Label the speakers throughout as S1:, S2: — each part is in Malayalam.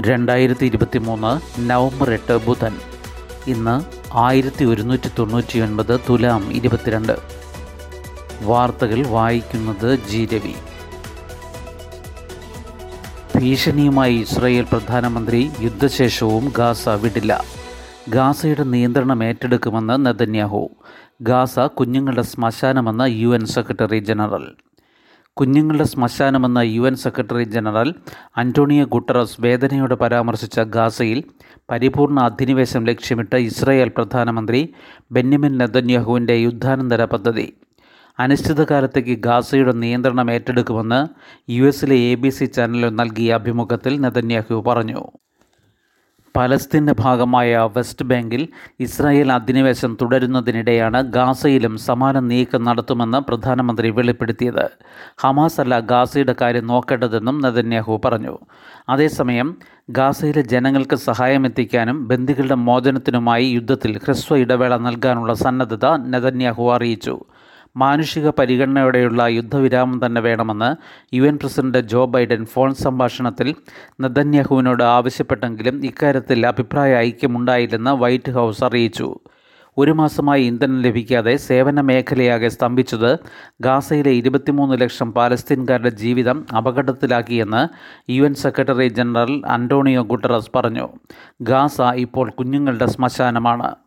S1: രണ്ടായിരത്തി ഇരുപത്തി മൂന്ന് നവംബർ എട്ട് ബുധൻ. ഇന്ന് ആയിരത്തി ഒരുന്നൂറ്റി തൊണ്ണൂറ്റി ഒൻപത് തുലാം ഇരുപത്തിരണ്ട്. വാർത്തകൾ വായിക്കുന്നത് ജി രവി. ഭീഷണിയുമായി ഇസ്രയേൽ പ്രധാനമന്ത്രി യുദ്ധശേഷവും ഗാസ വിടില്ല. ഗാസയുടെ നിയന്ത്രണം ഏറ്റെടുക്കുമെന്ന് നെതന്യാഹു. ഗാസ കുഞ്ഞുങ്ങളുടെ ശ്മശാനമെന്ന് യു എൻ സെക്രട്ടറി ജനറൽ. കുഞ്ഞുങ്ങളുടെ ശ്മശാനമെന്ന U N secretary general Antonio Guterres വേദനയോടെ പരാമർശിച്ച ഗാസയിൽ പരിപൂർണ അധിനിവേശം ലക്ഷ്യമിട്ട് ഇസ്രായേൽ പ്രധാനമന്ത്രി ബെന്യമിൻ നെതന്യാഹുവിന്റെ യുദ്ധാനന്തര പദ്ധതി. അനിശ്ചിതകാലത്തേക്ക് ഗാസയുടെ നിയന്ത്രണം ഏറ്റെടുക്കുമെന്ന് യു എസിലെ എ ബി സി ചാനലിൽ നൽകിയ അഭിമുഖത്തിൽ നെതന്യാഹു പറഞ്ഞു. പലസ്തീന്റെ ഭാഗമായ വെസ്റ്റ് ബാങ്കിൽ ഇസ്രായേൽ അധിനിവേശം തുടരുന്നതിനിടെയാണ് ഗാസയിലും സമാന നീക്കം നടത്തുമെന്ന് പ്രധാനമന്ത്രി വെളിപ്പെടുത്തിയത്. ഹമാസ് അല്ല ഗാസയുടെ കാര്യം നോക്കേണ്ടതെന്നും നെതന്യാഹു പറഞ്ഞു. അതേസമയം ഗാസയിലെ ജനങ്ങൾക്ക് സഹായമെത്തിക്കാനും ബന്ദികളുടെ മോചനത്തിനുമായി യുദ്ധത്തിൽ ഹ്രസ്വ ഇടവേള നൽകാനുള്ള സന്നദ്ധത നെതന്യാഹു അറിയിച്ചു. മാനുഷിക പരിഗണനയോടെയുള്ള യുദ്ധവിരാമം തന്നെ വേണമെന്ന് U N president Joe Biden phone സംഭാഷണത്തിൽ നദന്യഹുവിനോട് ആവശ്യപ്പെട്ടെങ്കിലും ഇക്കാര്യത്തിൽ അഭിപ്രായ ഐക്യമുണ്ടായില്ലെന്ന് വൈറ്റ് ഹൗസ് അറിയിച്ചു. ഒരു മാസമായി ഇന്ധനം ലഭിക്കാതെ സേവന മേഖലയാകെ സ്തംഭിച്ചത് ഗാസയിലെ ഇരുപത്തിമൂന്ന് ലക്ഷം പാലസ്തീൻകാരുടെ ജീവിതം അപകടത്തിലാക്കിയെന്ന് U N secretary general Antonio Guterres പറഞ്ഞു. ഗാസ ഇപ്പോൾ കുഞ്ഞുങ്ങളുടെ ശ്മശാനമാണ്.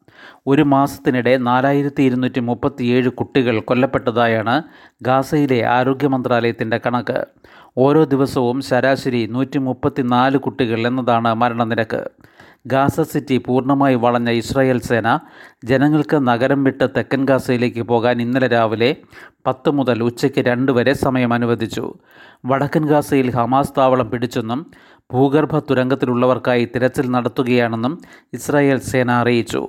S1: ഒരു മാസത്തിനിടെ നാലായിരത്തി ഇരുന്നൂറ്റി മുപ്പത്തിയേഴ് കുട്ടികൾ കൊല്ലപ്പെട്ടതായാണ് ഗാസയിലെ ആരോഗ്യ മന്ത്രാലയത്തിന്റെ കണക്ക്. ഓരോ ദിവസവും ശരാശരി നൂറ്റി മുപ്പത്തിനാല് കുട്ടികൾ എന്നതാണ് മരണനിരക്ക്. ഗാസ സിറ്റി പൂർണമായി വളഞ്ഞ ഇസ്രായേൽ സേന ജനങ്ങൾക്ക് നഗരം വിട്ട് തെക്കൻ ഗാസയിലേക്ക് പോകാൻ ഇന്നലെ രാവിലെ പത്ത് മുതൽ ഉച്ചയ്ക്ക് രണ്ട് വരെ സമയം അനുവദിച്ചു. വടക്കൻ ഗാസയിൽ ഹമാസ് താവളം പിടിച്ചെന്നും ഭൂഗർഭ തുരങ്കത്തിലുള്ളവർക്കായി തിരച്ചിൽ നടത്തുകയാണെന്നും ഇസ്രായേൽ സേന അറിയിച്ചു.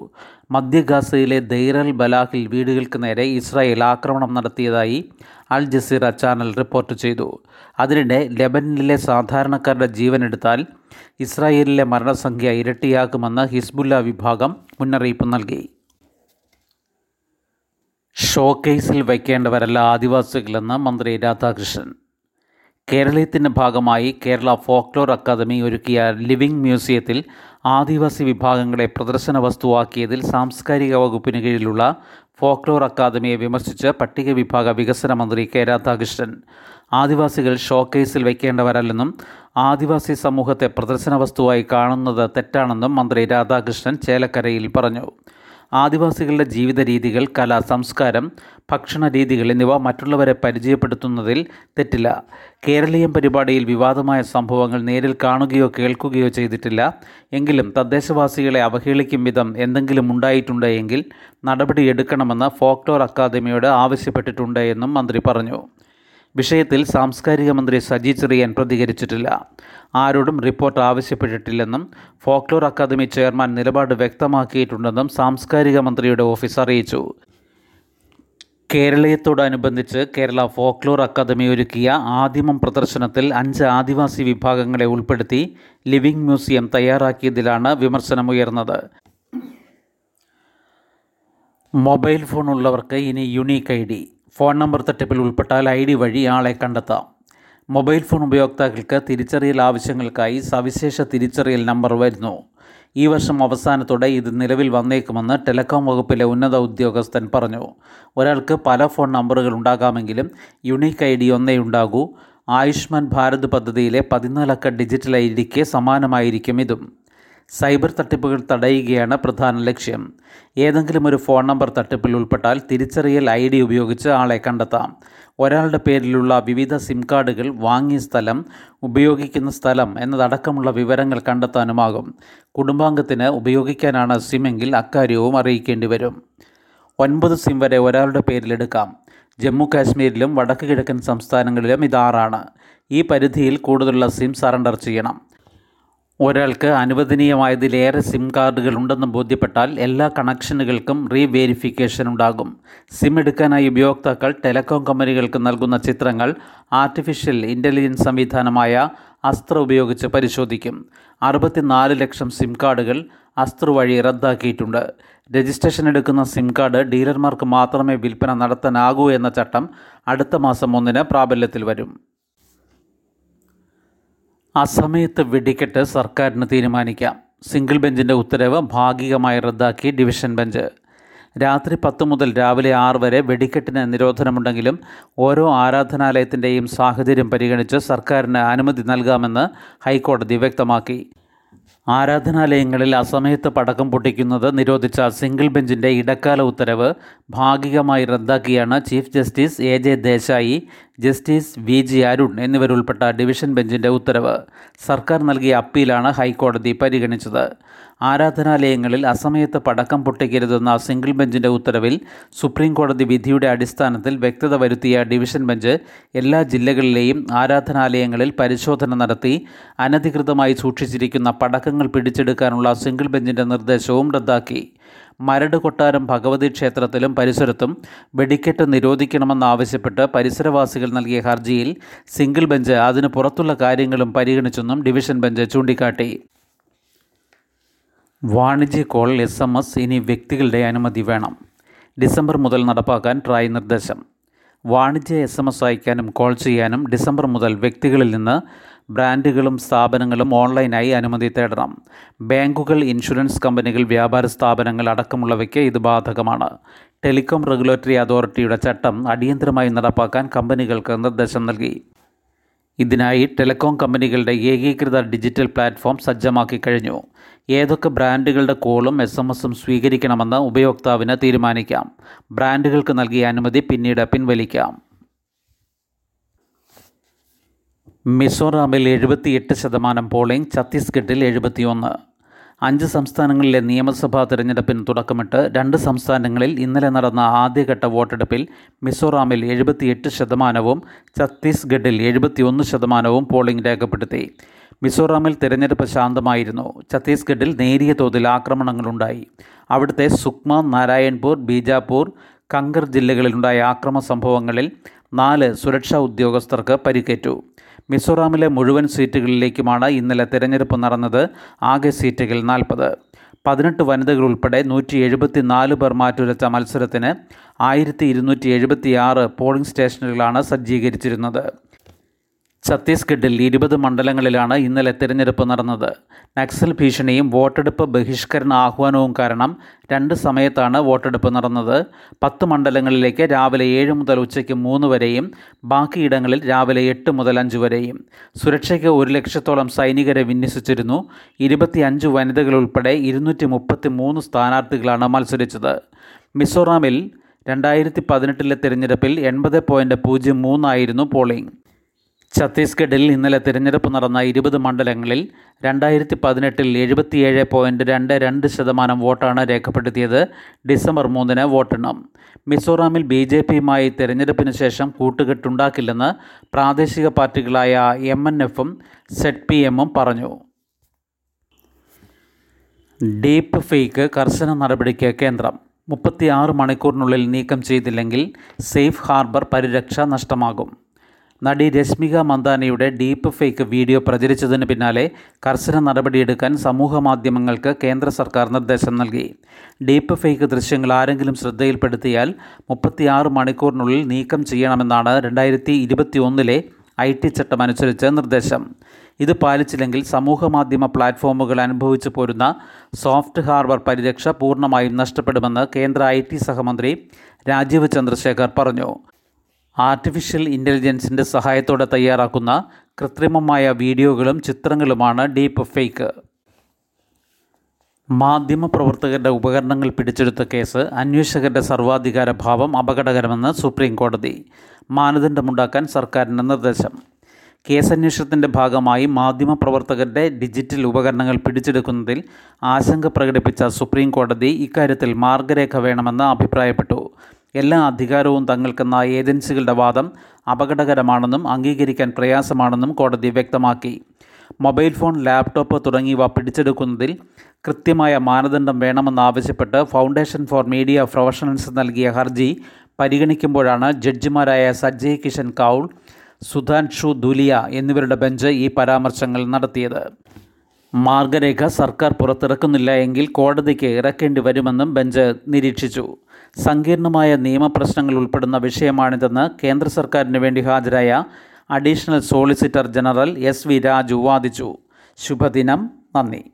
S1: മധ്യ ഗാസയിലെ ദൈറൽ ബലാഹിൽ വീടുകൾക്ക് നേരെ ഇസ്രായേൽ ആക്രമണം നടത്തിയതായി അൽ ജസീറ ചാനൽ റിപ്പോർട്ട് ചെയ്തു. അതിനിടെ ലെബനിലെ സാധാരണക്കാരുടെ ജീവനെടുത്താൽ ഇസ്രായേലിലെ മരണസംഖ്യ ഇരട്ടിയാക്കുമെന്ന് ഹിസ്ബുല്ല വിഭാഗം മുന്നറിയിപ്പ് നൽകി. ഷോക്കേസിൽ വയ്ക്കേണ്ടവരല്ല ആദിവാസികളെന്ന് മന്ത്രി രാധാകൃഷ്ണൻ. കേരളീയത്തിന്റെ ഭാഗമായി കേരള ഫോക്ലോർ അക്കാദമി ഒരുക്കിയ ലിവിംഗ് മ്യൂസിയത്തിൽ ആദിവാസി വിഭാഗങ്ങളെ പ്രദർശന വസ്തുവാക്കിയതിൽ സാംസ്കാരിക വകുപ്പിന് കീഴിലുള്ള ഫോക്ലോർ അക്കാദമിയെ വിമർശിച്ച് പട്ടിക വിഭാഗ വികസന മന്ത്രി കെ രാധാകൃഷ്ണൻ. ആദിവാസികൾ ഷോക്കേസിൽ വയ്ക്കേണ്ടവരല്ലെന്നും ആദിവാസി സമൂഹത്തെ പ്രദർശന വസ്തുവായി കാണുന്നത് തെറ്റാണെന്നും മന്ത്രി രാധാകൃഷ്ണൻ ചേലക്കരയിൽ പറഞ്ഞു. ആദിവാസികളുടെ ജീവിത രീതികൾ കല സംസ്കാരം ഭക്ഷണ രീതികൾ എന്നിവ മറ്റുള്ളവരെ പരിചയപ്പെടുത്തുന്നതിൽ തെറ്റില്ല. കേരളീയം പരിപാടിയിൽ വിവാദമായ സംഭവങ്ങൾ നേരിൽ കാണുകയോ കേൾക്കുകയോ ചെയ്തിട്ടില്ല. എങ്കിലും തദ്ദേശവാസികളെ അവഹേളിക്കും വിധം എന്തെങ്കിലും ഉണ്ടായിട്ടുണ്ടെങ്കിൽ നടപടിയെടുക്കണമെന്ന് ഫോക്ലോർ അക്കാദമിയോട് ആവശ്യപ്പെട്ടിട്ടുണ്ട് എന്നും മന്ത്രി പറഞ്ഞു. വിഷയത്തിൽ സാംസ്കാരിക മന്ത്രി സജി ചെറിയാൻ പ്രതികരിച്ചിട്ടില്ല. ആരോടും റിപ്പോർട്ട് ആവശ്യപ്പെട്ടിട്ടില്ലെന്നും ഫോക്ലോർ അക്കാദമി ചെയർമാൻ നിലപാട് വ്യക്തമാക്കിയിട്ടുണ്ടെന്നും സാംസ്കാരിക മന്ത്രിയുടെ ഓഫീസ് അറിയിച്ചു. കേരളീയത്തോടനുബന്ധിച്ച് കേരള ഫോക്ലോർ അക്കാദമി ഒരുക്കിയ ആദിമം പ്രദർശനത്തിൽ അഞ്ച് ആദിവാസി വിഭാഗങ്ങളെ ഉൾപ്പെടുത്തി ലിവിംഗ് മ്യൂസിയം തയ്യാറാക്കിയതിലാണ് വിമർശനമുയർന്നത്. മൊബൈൽ ഫോൺ ഉള്ളവർക്ക് ഇനി unique I D. Phone number തട്ടിപ്പിൽ ഉൾപ്പെട്ടാൽ ഐ ഡി വഴി ആളെ കണ്ടെത്താം. മൊബൈൽ ഫോൺ ഉപയോക്താക്കൾക്ക് തിരിച്ചറിയൽ ആവശ്യങ്ങൾക്കായി സവിശേഷ തിരിച്ചറിയൽ നമ്പർ വരുന്നു. ഈ വർഷം അവസാനത്തോടെ ഇത് നിലവിൽ വന്നേക്കുമെന്ന് ടെലികോം വകുപ്പിലെ ഉന്നത ഉദ്യോഗസ്ഥൻ പറഞ്ഞു. ഒരാൾക്ക് പല ഫോൺ നമ്പറുകൾ ഉണ്ടാകാമെങ്കിലും യുണീക്ക് ഐ ഡി ഒന്നേ ഉണ്ടാകൂ. ആയുഷ്മാൻ ഭാരത് പദ്ധതിയിലെ പതിനാലക്ക ഡിജിറ്റൽ ഐ ഡിക്ക് സമാനമായിരിക്കും ഇതും. സൈബർ തട്ടിപ്പുകൾ തടയുകയാണ് പ്രധാന ലക്ഷ്യം. ഏതെങ്കിലും ഒരു ഫോൺ നമ്പർ തട്ടിപ്പിൽ ഉൾപ്പെട്ടാൽ തിരിച്ചറിയൽ ഐ ഡി ഉപയോഗിച്ച് ആളെ കണ്ടെത്താം. ഒരാളുടെ പേരിലുള്ള വിവിധ സിം കാർഡുകൾ വാങ്ങിയ സ്ഥലം ഉപയോഗിക്കുന്ന സ്ഥലം എന്നതടക്കമുള്ള വിവരങ്ങൾ കണ്ടെത്താനുമാകും. കുടുംബാംഗത്തിന് ഉപയോഗിക്കാനാണ് സിമെങ്കിൽ അക്കാര്യവും അറിയിക്കേണ്ടി വരും. ഒൻപത് സിം വരെ ഒരാളുടെ പേരിലെടുക്കാം ജമ്മു കാശ്മീരിലും വടക്ക് കിഴക്കൻ സംസ്ഥാനങ്ങളിലും ഇത് ആറാണ്. ഈ പരിധിയിൽ കൂടുതലുള്ള സിം സറണ്ടർ ചെയ്യണം. ഒരാൾക്ക് അനുവദനീയമായതിലേറെ സിം കാർഡുകൾ ഉണ്ടെന്ന് ബോധ്യപ്പെട്ടാൽ എല്ലാ കണക്ഷനുകൾക്കും റീ വെരിഫിക്കേഷൻ ഉണ്ടാകും. സിം എടുക്കാനായി ഉപയോക്താക്കൾ ടെലികോം കമ്പനികൾക്ക് നൽകുന്ന ചിത്രങ്ങൾ ആർട്ടിഫിഷ്യൽ ഇന്റലിജൻസ് സംവിധാനമായ അസ്ത്ര ഉപയോഗിച്ച് പരിശോധിക്കും. അറുപത്തിനാല് ലക്ഷം സിം കാർഡുകൾ അസ്ത്ര വഴി റദ്ദാക്കിയിട്ടുണ്ട്. രജിസ്ട്രേഷൻ എടുക്കുന്ന സിം കാർഡ് ഡീലർമാർക്ക് മാത്രമേ വിൽപ്പന നടത്താനാകൂ എന്ന ചട്ടം അടുത്ത മാസം ഒന്നിന് പ്രാബല്യത്തിൽ വരും. അസമയത്ത് വെടിക്കെട്ട് സർക്കാരിന് തീരുമാനിക്കാം. സിംഗിൾ ബെഞ്ചിന്റെ ഉത്തരവ് ഭാഗികമായി റദ്ദാക്കി ഡിവിഷൻ ബെഞ്ച്. രാത്രി പത്ത് മുതൽ രാവിലെ ആറ് വരെ വെടിക്കെട്ടിന് നിരോധനമുണ്ടെങ്കിലും ഓരോ ആരാധനാലയത്തിന്റെയും സാഹചര്യം പരിഗണിച്ച് സർക്കാരിന് അനുമതി നൽകാമെന്ന് ഹൈക്കോടതി വ്യക്തമാക്കി. ആരാധനാലയങ്ങളിൽ അസമയത്ത് പടക്കം പൊട്ടിക്കുന്നത് നിരോധിച്ച സിംഗിൾ ബെഞ്ചിന്റെ ഇടക്കാല ഉത്തരവ് ഭാഗികമായി റദ്ദാക്കിയാണ് chief justice A J Desai justice V G Arun എന്നിവരുൾപ്പെട്ട division ബെഞ്ചിന്റെ ഉത്തരവ്. സർക്കാർ നൽകിയ അപ്പീലാണ് ഹൈക്കോടതി പരിഗണിച്ചത്. ആരാധനാലയങ്ങളിൽ അസമയത്ത് പടക്കം പൊട്ടിക്കരുതെന്ന സിംഗിൾ ബെഞ്ചിന്റെ ഉത്തരവിൽ സുപ്രീം കോടതി വിധിയുടെ അടിസ്ഥാനത്തിൽ വ്യക്തത വരുത്തിയ ഡിവിഷൻ ബെഞ്ച് എല്ലാ ജില്ലകളിലെയും ആരാധനാലയങ്ങളിൽ പരിശോധന നടത്തി അനധികൃതമായി സൂക്ഷിച്ചിരിക്കുന്ന പടക്കങ്ങൾ പിടിച്ചെടുക്കാനുള്ള സിംഗിൾ ബെഞ്ചിന്റെ നിർദ്ദേശവും റദ്ദാക്കി. മരട് കൊട്ടാരം ഭഗവതി ക്ഷേത്രത്തിലും പരിസരത്തും വെടിക്കെട്ട് നിരോധിക്കണമെന്നാവശ്യപ്പെട്ട് പരിസരവാസികൾ നൽകിയ ഹർജിയിൽ സിംഗിൾ ബെഞ്ച് അതിന് പുറത്തുള്ള കാര്യങ്ങളും പരിഗണിച്ചെന്നും ഡിവിഷൻ ബെഞ്ച് ചൂണ്ടിക്കാട്ടി. വാണിജ്യ കോൾ എസ് എം എസ് ഇനി വ്യക്തികളുടെ അനുമതി വേണം. ഡിസംബർ മുതൽ നടപ്പാക്കാൻ ട്രായ് നിർദ്ദേശം. വാണിജ്യ എസ് എം എസ് അയക്കാനും കോൾ ചെയ്യാനും ഡിസംബർ മുതൽ വ്യക്തികളിൽ നിന്ന് ബ്രാൻഡുകളും സ്ഥാപനങ്ങളും ഓൺലൈനായി അനുമതി തേടണം. ബാങ്കുകൾ ഇൻഷുറൻസ് കമ്പനികൾ വ്യാപാര സ്ഥാപനങ്ങൾ അടക്കമുള്ളവയ്ക്ക് ഇത് ബാധകമാണ്. ടെലികോം റെഗുലേറ്ററി അതോറിറ്റിയുടെ ചട്ടം അടിയന്തരമായി നടപ്പാക്കാൻ കമ്പനികൾക്ക് നിർദ്ദേശം നൽകി. ഇതിനായി ടെലികോം കമ്പനികളുടെ ഏകീകൃത ഡിജിറ്റൽ പ്ലാറ്റ്ഫോം സജ്ജമാക്കി കഴിഞ്ഞു. ഏതൊക്കെ ബ്രാൻഡുകളുടെ കോളും എസ് എം എസും സ്വീകരിക്കണമെന്ന് ഉപയോക്താവിന് തീരുമാനിക്കാം. ബ്രാൻഡുകൾക്ക് നൽകിയ അനുമതി പിന്നീട് പിൻവലിക്കാം. മിസോറാമിൽ എഴുപത്തിയെട്ട് ശതമാനം പോളിംഗ് ഛത്തീസ്ഗഡിൽ എഴുപത്തിയൊന്ന്. അഞ്ച് സംസ്ഥാനങ്ങളിലെ നിയമസഭാ തെരഞ്ഞെടുപ്പിന് തുടക്കമിട്ട് രണ്ട് സംസ്ഥാനങ്ങളിൽ ഇന്നലെ നടന്ന ആദ്യഘട്ട വോട്ടെടുപ്പിൽ മിസോറാമിൽ എഴുപത്തിയെട്ട് ശതമാനവും ഛത്തീസ്ഗഡിൽ എഴുപത്തിയൊന്ന് ശതമാനവും പോളിംഗ് രേഖപ്പെടുത്തി. മിസോറാമിൽ തിരഞ്ഞെടുപ്പ് ശാന്തമായിരുന്നു. ഛത്തീസ്ഗഡിൽ നേരിയ തോതിൽ ആക്രമണങ്ങളുണ്ടായി. അവിടുത്തെ സുക്മ നാരായൺപൂർ ബീജാപൂർ കങ്കർ ജില്ലകളിലുണ്ടായ ആക്രമ സംഭവങ്ങളിൽ നാല് സുരക്ഷാ ഉദ്യോഗസ്ഥർക്ക് പരിക്കേറ്റു. മിസോറാമിലെ മുഴുവൻ സീറ്റുകളിലേക്കുമാണ് ഇന്നലെ തിരഞ്ഞെടുപ്പ് നടന്നത്. ആകെ സീറ്റുകൾ നാൽപ്പത്. പതിനെട്ട് വനിതകൾ ഉൾപ്പെടെ നൂറ്റി എഴുപത്തി നാല് പേർ മാറ്റുരച്ച മത്സരത്തിന് ആയിരത്തി ഇരുന്നൂറ്റി എഴുപത്തി ആറ് പോളിംഗ് സ്റ്റേഷനുകളാണ് സജ്ജീകരിച്ചിരുന്നത്. ഛത്തീസ്ഗഡിൽ ഇരുപത് മണ്ഡലങ്ങളിലാണ് ഇന്നലെ തിരഞ്ഞെടുപ്പ് നടന്നത്. നക്സൽ ഭീഷണിയും വോട്ടെടുപ്പ് ബഹിഷ്കരണ ആഹ്വാനവും കാരണം രണ്ട് സമയത്താണ് വോട്ടെടുപ്പ് നടന്നത്. പത്ത് മണ്ഡലങ്ങളിലേക്ക് രാവിലെ ഏഴ് മുതൽ ഉച്ചയ്ക്ക് മൂന്ന് വരെയും ബാക്കിയിടങ്ങളിൽ രാവിലെ എട്ട് മുതൽ അഞ്ച് വരെയും. സുരക്ഷയ്ക്ക് ഒരു ലക്ഷത്തോളം സൈനികരെ വിന്യസിച്ചിരുന്നു. ഇരുപത്തിയഞ്ച് വനിതകൾ ഉൾപ്പെടെ ഇരുന്നൂറ്റി മുപ്പത്തി മൂന്ന് സ്ഥാനാർത്ഥികളാണ് മത്സരിച്ചത്. മിസോറാമിൽ രണ്ടായിരത്തി പതിനെട്ടിലെ തിരഞ്ഞെടുപ്പിൽ എൺപത് പോയിന്റ് പൂജ്യം മൂന്നായിരുന്നു പോളിംഗ്. ഛത്തീസ്ഗഡിൽ ഇന്നലെ തിരഞ്ഞെടുപ്പ് നടന്ന ഇരുപത് മണ്ഡലങ്ങളിൽ രണ്ടായിരത്തി പതിനെട്ടിൽ എഴുപത്തിയേഴ് പോയിന്റ് രണ്ട് രണ്ട് ശതമാനം വോട്ടാണ് രേഖപ്പെടുത്തിയത്. ഡിസംബർ മൂന്നിന് വോട്ടെണ്ണം. മിസോറാമിൽ ബി ജെ പിയുമായി തിരഞ്ഞെടുപ്പിന് ശേഷം കൂട്ടുകെട്ടുണ്ടാക്കില്ലെന്ന് പ്രാദേശിക പാർട്ടികളായ എം എൻ എഫും സെഡ് പി എമ്മും പറഞ്ഞു. ഡീപ്പ് ഫേക്ക് കർശന നടപടിക്ക് കേന്ദ്രം. മുപ്പത്തിയാറ് മണിക്കൂറിനുള്ളിൽ നീക്കം ചെയ്തില്ലെങ്കിൽ സേഫ് ഹാർബർ പരിരക്ഷ നഷ്ടമാകും. നടി രശ്മിക മന്ദാനയുടെ ഡീപ്പ് ഫേക്ക് വീഡിയോ പ്രചരിച്ചതിന് പിന്നാലെ കർശന നടപടിയെടുക്കാൻ സമൂഹ മാധ്യമങ്ങൾക്ക് കേന്ദ്ര സർക്കാർ നിർദ്ദേശം നൽകി. ഡീപ്പ് ഫേക്ക് ദൃശ്യങ്ങൾ ആരെങ്കിലും ശ്രദ്ധയിൽപ്പെടുത്തിയാൽ മുപ്പത്തിയാറ് മണിക്കൂറിനുള്ളിൽ നീക്കം ചെയ്യണമെന്നാണ് രണ്ടായിരത്തി ഇരുപത്തി ഒന്നിലെ ഐ ടി ചട്ടം അനുസരിച്ച് നിർദ്ദേശം. ഇത് പാലിച്ചില്ലെങ്കിൽ സമൂഹമാധ്യമ പ്ലാറ്റ്ഫോമുകൾ അനുഭവിച്ചു പോരുന്ന സോഫ്റ്റ് ഹാർബർ പരിരക്ഷ പൂർണമായും നഷ്ടപ്പെടുമെന്ന് കേന്ദ്ര ഐ സഹമന്ത്രി രാജീവ് ചന്ദ്രശേഖർ പറഞ്ഞു. ആർട്ടിഫിഷ്യൽ ഇന്റലിജൻസിന്റെ സഹായത്തോടെ തയ്യാറാക്കുന്ന കൃത്രിമമായ വീഡിയോകളും ചിത്രങ്ങളുമാണ് ഡീപ്പ് ഫേക്ക് മാധ്യമപ്രവർത്തകരുടെ ഉപകരണങ്ങൾ പിടിച്ചെടുത്ത കേസ് അന്വേഷകരുടെ സർവാധികാര ഭാവം അപകടകരമെന്ന് സുപ്രീം കോടതി മാനദണ്ഡമുണ്ടാക്കാൻ സർക്കാരിന്റെ നിർദ്ദേശം. കേസന്വേഷണത്തിന്റെ ഭാഗമായി മാധ്യമപ്രവർത്തകരുടെ ഡിജിറ്റൽ ഉപകരണങ്ങൾ പിടിച്ചെടുക്കുന്നതിൽ ആശങ്ക പ്രകടിപ്പിച്ച സുപ്രീം കോടതി ഇക്കാര്യത്തിൽ മാർഗരേഖ വേണമെന്ന് അഭിപ്രായപ്പെട്ടു. എല്ലാ അധികാരവും തങ്ങൾക്കെന്ന ഏജൻസികളുടെ വാദം അപകടകരമാണെന്നും അംഗീകരിക്കാൻ പ്രയാസമാണെന്നും കോടതി വ്യക്തമാക്കി. മൊബൈൽ ഫോൺ ലാപ്ടോപ്പ് തുടങ്ങിയവ പിടിച്ചെടുക്കുന്നതിൽ കൃത്യമായ മാനദണ്ഡം വേണമെന്നാവശ്യപ്പെട്ട് ഫൗണ്ടേഷൻ ഫോർ മീഡിയ പ്രൊഫഷണൽസ് നൽകിയ ഹർജി പരിഗണിക്കുമ്പോഴാണ് ജഡ്ജിമാരായ സജ്ജയ് കിഷൻ കൗൾ സുധാൻഷു ദുലിയ എന്നിവരുടെ ബെഞ്ച് ഈ പരാമർശങ്ങൾ നടത്തിയത്. മാർഗരേഖ സർക്കാർ പുറത്തിറക്കുന്നില്ല എങ്കിൽ കോടതിക്ക് ഇറക്കേണ്ടി വരുമെന്നും ബെഞ്ച് നിരീക്ഷിച്ചു. സങ്കീർണമായ നിയമപ്രശ്നങ്ങൾ ഉൾപ്പെടുന്ന വിഷയമാണിതെന്ന് കേന്ദ്ര സർക്കാരിന് വേണ്ടി ഹാജരായ additional solicitor general S V Raju വാദിച്ചു. ശുഭദിനം. നന്ദി.